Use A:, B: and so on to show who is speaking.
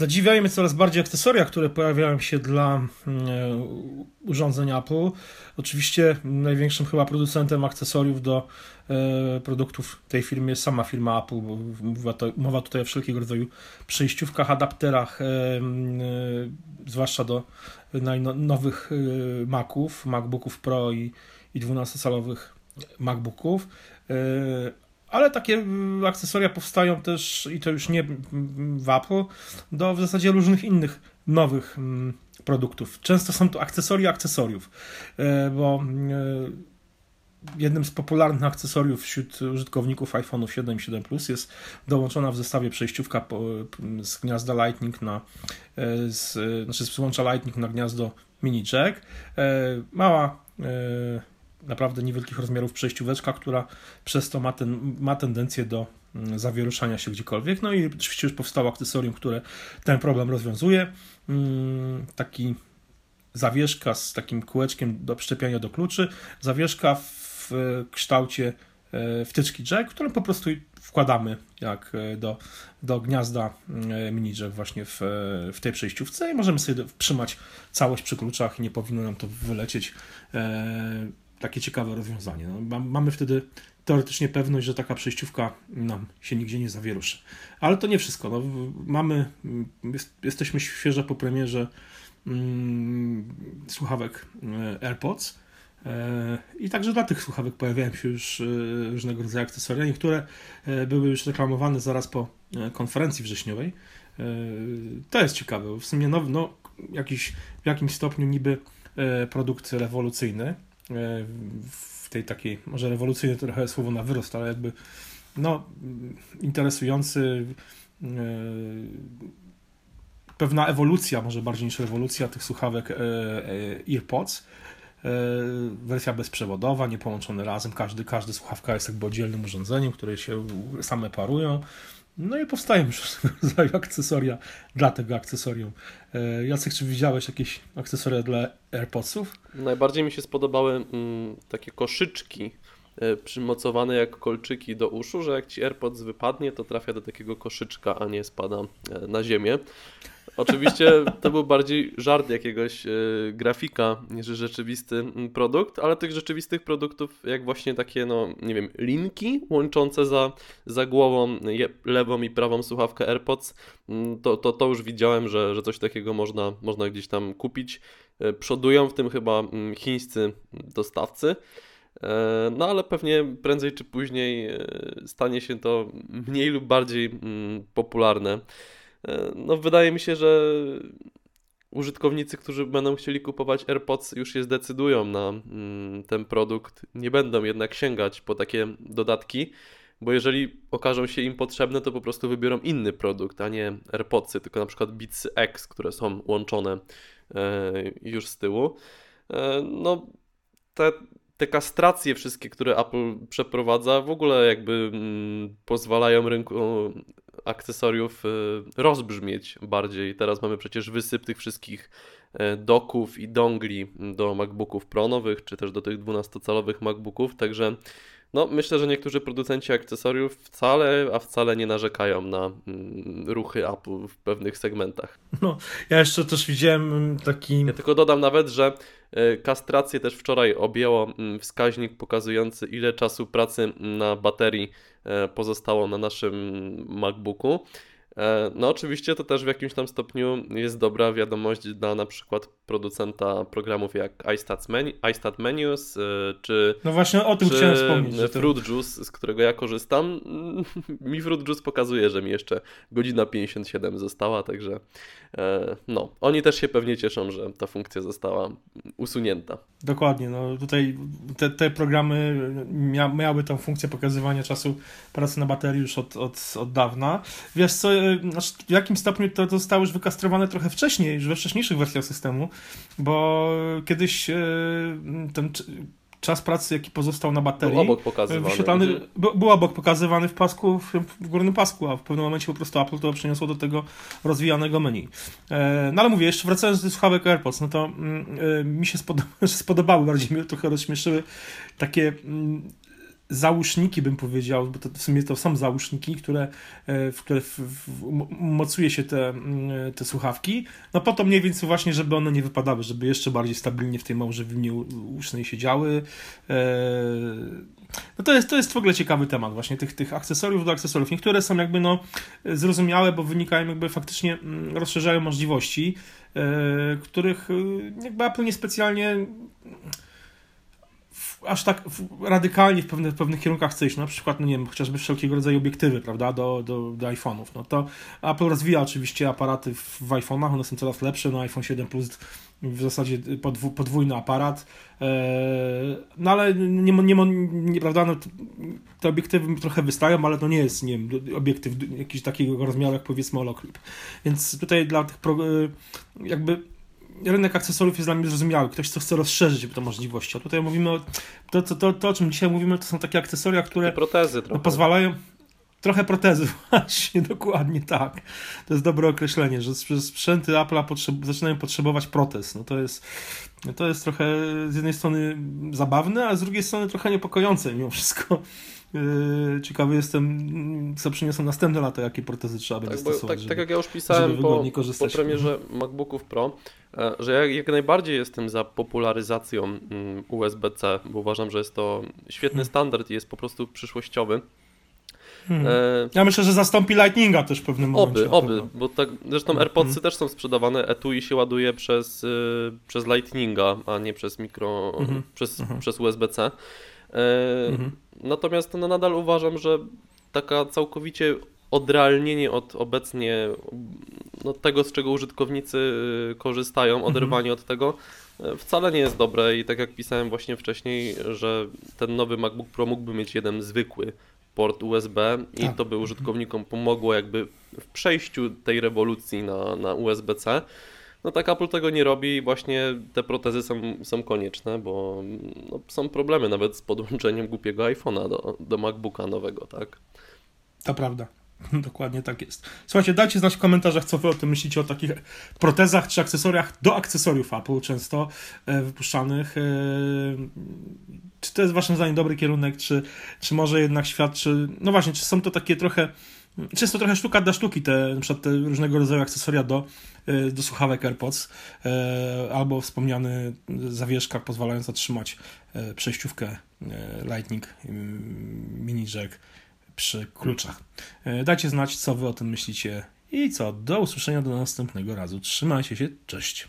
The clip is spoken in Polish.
A: Zadziwiają mnie coraz bardziej akcesoria, które pojawiają się dla urządzeń Apple. Oczywiście największym chyba producentem akcesoriów do produktów tej firmy jest sama firma Apple, bo mowa, tutaj o wszelkiego rodzaju przejściówkach, adapterach, zwłaszcza do nowych Maców, MacBooków Pro i 12-calowych MacBooków. Ale takie mm, akcesoria powstają też, i to już nie w Apple, do w zasadzie różnych innych nowych mm, produktów. Często są to akcesoria akcesoriów, e, bo e, jednym z popularnych akcesoriów wśród użytkowników iPhone'ów 7 i 7 Plus jest dołączona w zestawie przejściówka z gniazda Lightning na e, z, znaczy z przyłącza Lightning na gniazdo mini jack. Mała naprawdę niewielkich rozmiarów przejścióweczka, która przez to ma, ten, ma tendencję do mm, zawieruszania się gdziekolwiek. No i oczywiście już powstało akcesorium, które ten problem rozwiązuje. Mm, taki zawieszka z takim kółeczkiem do przyczepiania do kluczy, zawieszka w kształcie e, wtyczki jack, którą po prostu wkładamy jak e, do, do gniazda e, mini jack właśnie w, w tej przejściówce i możemy sobie trzymać całość przy kluczach i nie powinno nam to wylecieć takie ciekawe rozwiązanie. No, mamy wtedy teoretycznie pewność, że taka przejściówka nam się nigdzie nie zawieruszy. Ale to nie wszystko. No, mamy, jest, jesteśmy świeżo po premierze mm, słuchawek e, AirPods. E, I także dla tych słuchawek pojawiają się już e, różnego rodzaju akcesoria. Niektóre były już reklamowane zaraz po konferencji wrześniowej. To jest ciekawe. W sumie no, no, jakiś, w jakimś stopniu niby produkt rewolucyjny w tej takiej, może rewolucyjny to trochę słowo na wyrost, ale jakby no, interesujący e, pewna ewolucja, może bardziej niż rewolucja tych słuchawek e, EarPods. Wersja bezprzewodowa, nie połączone razem, każdy, każdy słuchawka jest jakby oddzielnym urządzeniem, które się same parują. No i powstają różnego rodzaju akcesoria dla tego akcesorium. E, Jacek, czy widziałeś jakieś akcesoria dla AirPodsów?
B: Najbardziej mi się spodobały mm, takie koszyczki e, przymocowane jak kolczyki do uszu, że jak ci AirPods wypadnie, to trafia do takiego koszyczka, a nie spada e, na ziemię. Oczywiście to był bardziej żart jakiegoś e, grafika niż rzeczywisty mm, produkt, ale tych rzeczywistych produktów, jak właśnie takie, no nie wiem, linki łączące za, za głową lewą i prawą słuchawkę AirPods, mm, to, to, to już widziałem, że, że coś takiego można, można gdzieś tam kupić. E, przodują w tym chyba mm, chińscy dostawcy. E, no ale pewnie prędzej czy później stanie się to mniej lub bardziej popularne. E, no, wydaje mi się, że użytkownicy, którzy będą chcieli kupować AirPods, już się zdecydują na mm, ten produkt. Nie będą jednak sięgać po takie dodatki, bo jeżeli okażą się im potrzebne, to po prostu wybiorą inny produkt, a nie AirPodsy, tylko na przykład Beats X, które są łączone e, już z tyłu. E, no, te, te kastracje wszystkie, które Apple przeprowadza, w ogóle jakby mm, pozwalają rynku akcesoriów y, rozbrzmieć bardziej. Teraz mamy przecież wysyp tych wszystkich e, doków i dongli do MacBooków Pro nowych, czy też do tych 12-calowych MacBooków, także no, myślę, że niektórzy producenci akcesoriów wcale, a wcale nie narzekają na mm, ruchy Apple w pewnych segmentach.
A: No, ja jeszcze też widziałem taki...
B: Ja tylko dodam nawet, że e, kastrację też wczoraj objęło mm, wskaźnik pokazujący ile czasu pracy na baterii e, pozostało na naszym MacBooku. E, no oczywiście to też w jakimś tam stopniu jest dobra wiadomość dla na przykład producenta programów jak iStat, menu, iStat Menus, e, czy
A: No właśnie o tym chciałem wspomnieć.
B: Fruit Juice, z którego ja korzystam. Mi Fruit Juice pokazuje, że mi jeszcze godzina 57 została, także e, no, oni też się pewnie cieszą, że ta funkcja została usunięta.
A: Dokładnie, no tutaj te, te programy mia, miały tą funkcję pokazywania czasu pracy na baterii już od, od, od dawna. Wiesz co, znaczy w jakim stopniu to zostało już wykastrowane trochę wcześniej, już we wcześniejszych wersjach systemu, bo kiedyś e, ten czas pracy, jaki pozostał na baterii,
B: był obok pokazywany.
A: Mhm. był obok pokazywany w pasku, w, górnym pasku, a w pewnym momencie po prostu Apple to przeniosło do tego rozwijanego menu. E, no ale mówię, jeszcze wracając do słuchawek AirPods, no to mm, e, mi się spodoba, spodobały, bardziej mnie trochę rozśmieszyły takie mm, załóżniki, bym powiedział, bo to w sumie to są załóżniki, które, w które w, w, mocuje się te, mm, te słuchawki, no po to mniej więcej właśnie, żeby one nie wypadały, żeby jeszcze bardziej stabilnie w tej małżewinie usznej siedziały. No to jest, to jest w ogóle ciekawy temat właśnie tych, tych akcesoriów do akcesoriów. Niektóre są jakby no zrozumiałe, bo wynikają jakby faktycznie mm, rozszerzają możliwości, których jakby Apple niespecjalnie aż tak radykalnie w pewnych, w pewnych kierunkach chce iść, na przykład, no nie wiem, chociażby wszelkiego rodzaju obiektywy, prawda, do, do, do iPhone'ów, no to Apple rozwija oczywiście aparaty w, w iPhone'ach, one są coraz lepsze, no iPhone 7 Plus w zasadzie podw, podwójny aparat, e, no ale nie, nie, nie, nie prawda, no, te obiektywy trochę wystają, ale to nie jest, nie wiem, obiektyw jakiś takiego rozmiaru jak powiedzmy holoclip, więc tutaj dla tych pro, e, jakby rynek akcesoriów jest dla mnie zrozumiały. Ktoś, co chce rozszerzyć te możliwości. A tutaj mówimy o... To, to, to, to o czym dzisiaj mówimy, to są takie akcesoria, które...
B: Protezy
A: trochę. pozwalają... Trochę protezy, właśnie, dokładnie tak. To jest dobre określenie, że sprzęty Apple'a potrzeb zaczynają potrzebować protez. No to jest, to jest trochę z jednej strony zabawne, a z drugiej strony trochę niepokojące mimo wszystko. Yy, ciekawy jestem, co przyniosą następne lata, jakie protezy trzeba będzie tak, stosować.
B: Tak, żeby, tak jak ja już pisałem po, po premierze MacBooków Pro, e, że ja jak najbardziej jestem za popularyzacją mm, USB-C, bo uważam, że jest to świetny hmm. standard i jest po prostu przyszłościowy.
A: Hmm. Ja myślę, że zastąpi Lightninga też w pewnym
B: momencie. Oby, oby, bo tak, zresztą hmm. AirPodsy hmm. też są sprzedawane, etui się ładuje przez, y, przez Lightninga, a nie przez mikro, hmm. przez, przez USB-C. E, mhm. Natomiast no, nadal uważam, że taka całkowicie odrealnienie od obecnie no, tego, z czego użytkownicy y, korzystają, mhm. oderwanie od tego, e, wcale nie jest dobre i tak jak pisałem właśnie wcześniej, że ten nowy MacBook Pro mógłby mieć jeden zwykły port USB i tak. to by użytkownikom pomogło jakby w przejściu tej rewolucji na, na USB-C. No tak Apple tego nie robi i właśnie te protezy są, są konieczne, bo no, są problemy nawet z podłączeniem głupiego iPhone'a do, do MacBooka nowego, tak?
A: To prawda. Dokładnie tak jest. Słuchajcie, dajcie znać w komentarzach, co wy o tym myślicie, o takich protezach czy akcesoriach do akcesoriów Apple często e, wypuszczanych. E, czy to jest waszym zdaniem dobry kierunek, czy, czy może jednak świadczy, no właśnie, czy są to takie trochę Często trochę sztuka dla sztuki, te, na przykład te różnego rodzaju akcesoria do, e, do słuchawek AirPods, e, albo wspomniany zawieszka pozwalająca trzymać e, przejściówkę Lightning mini jack przy kluczach. Dajcie znać, co wy o tym myślicie i co, do usłyszenia do następnego razu. Trzymajcie się, cześć.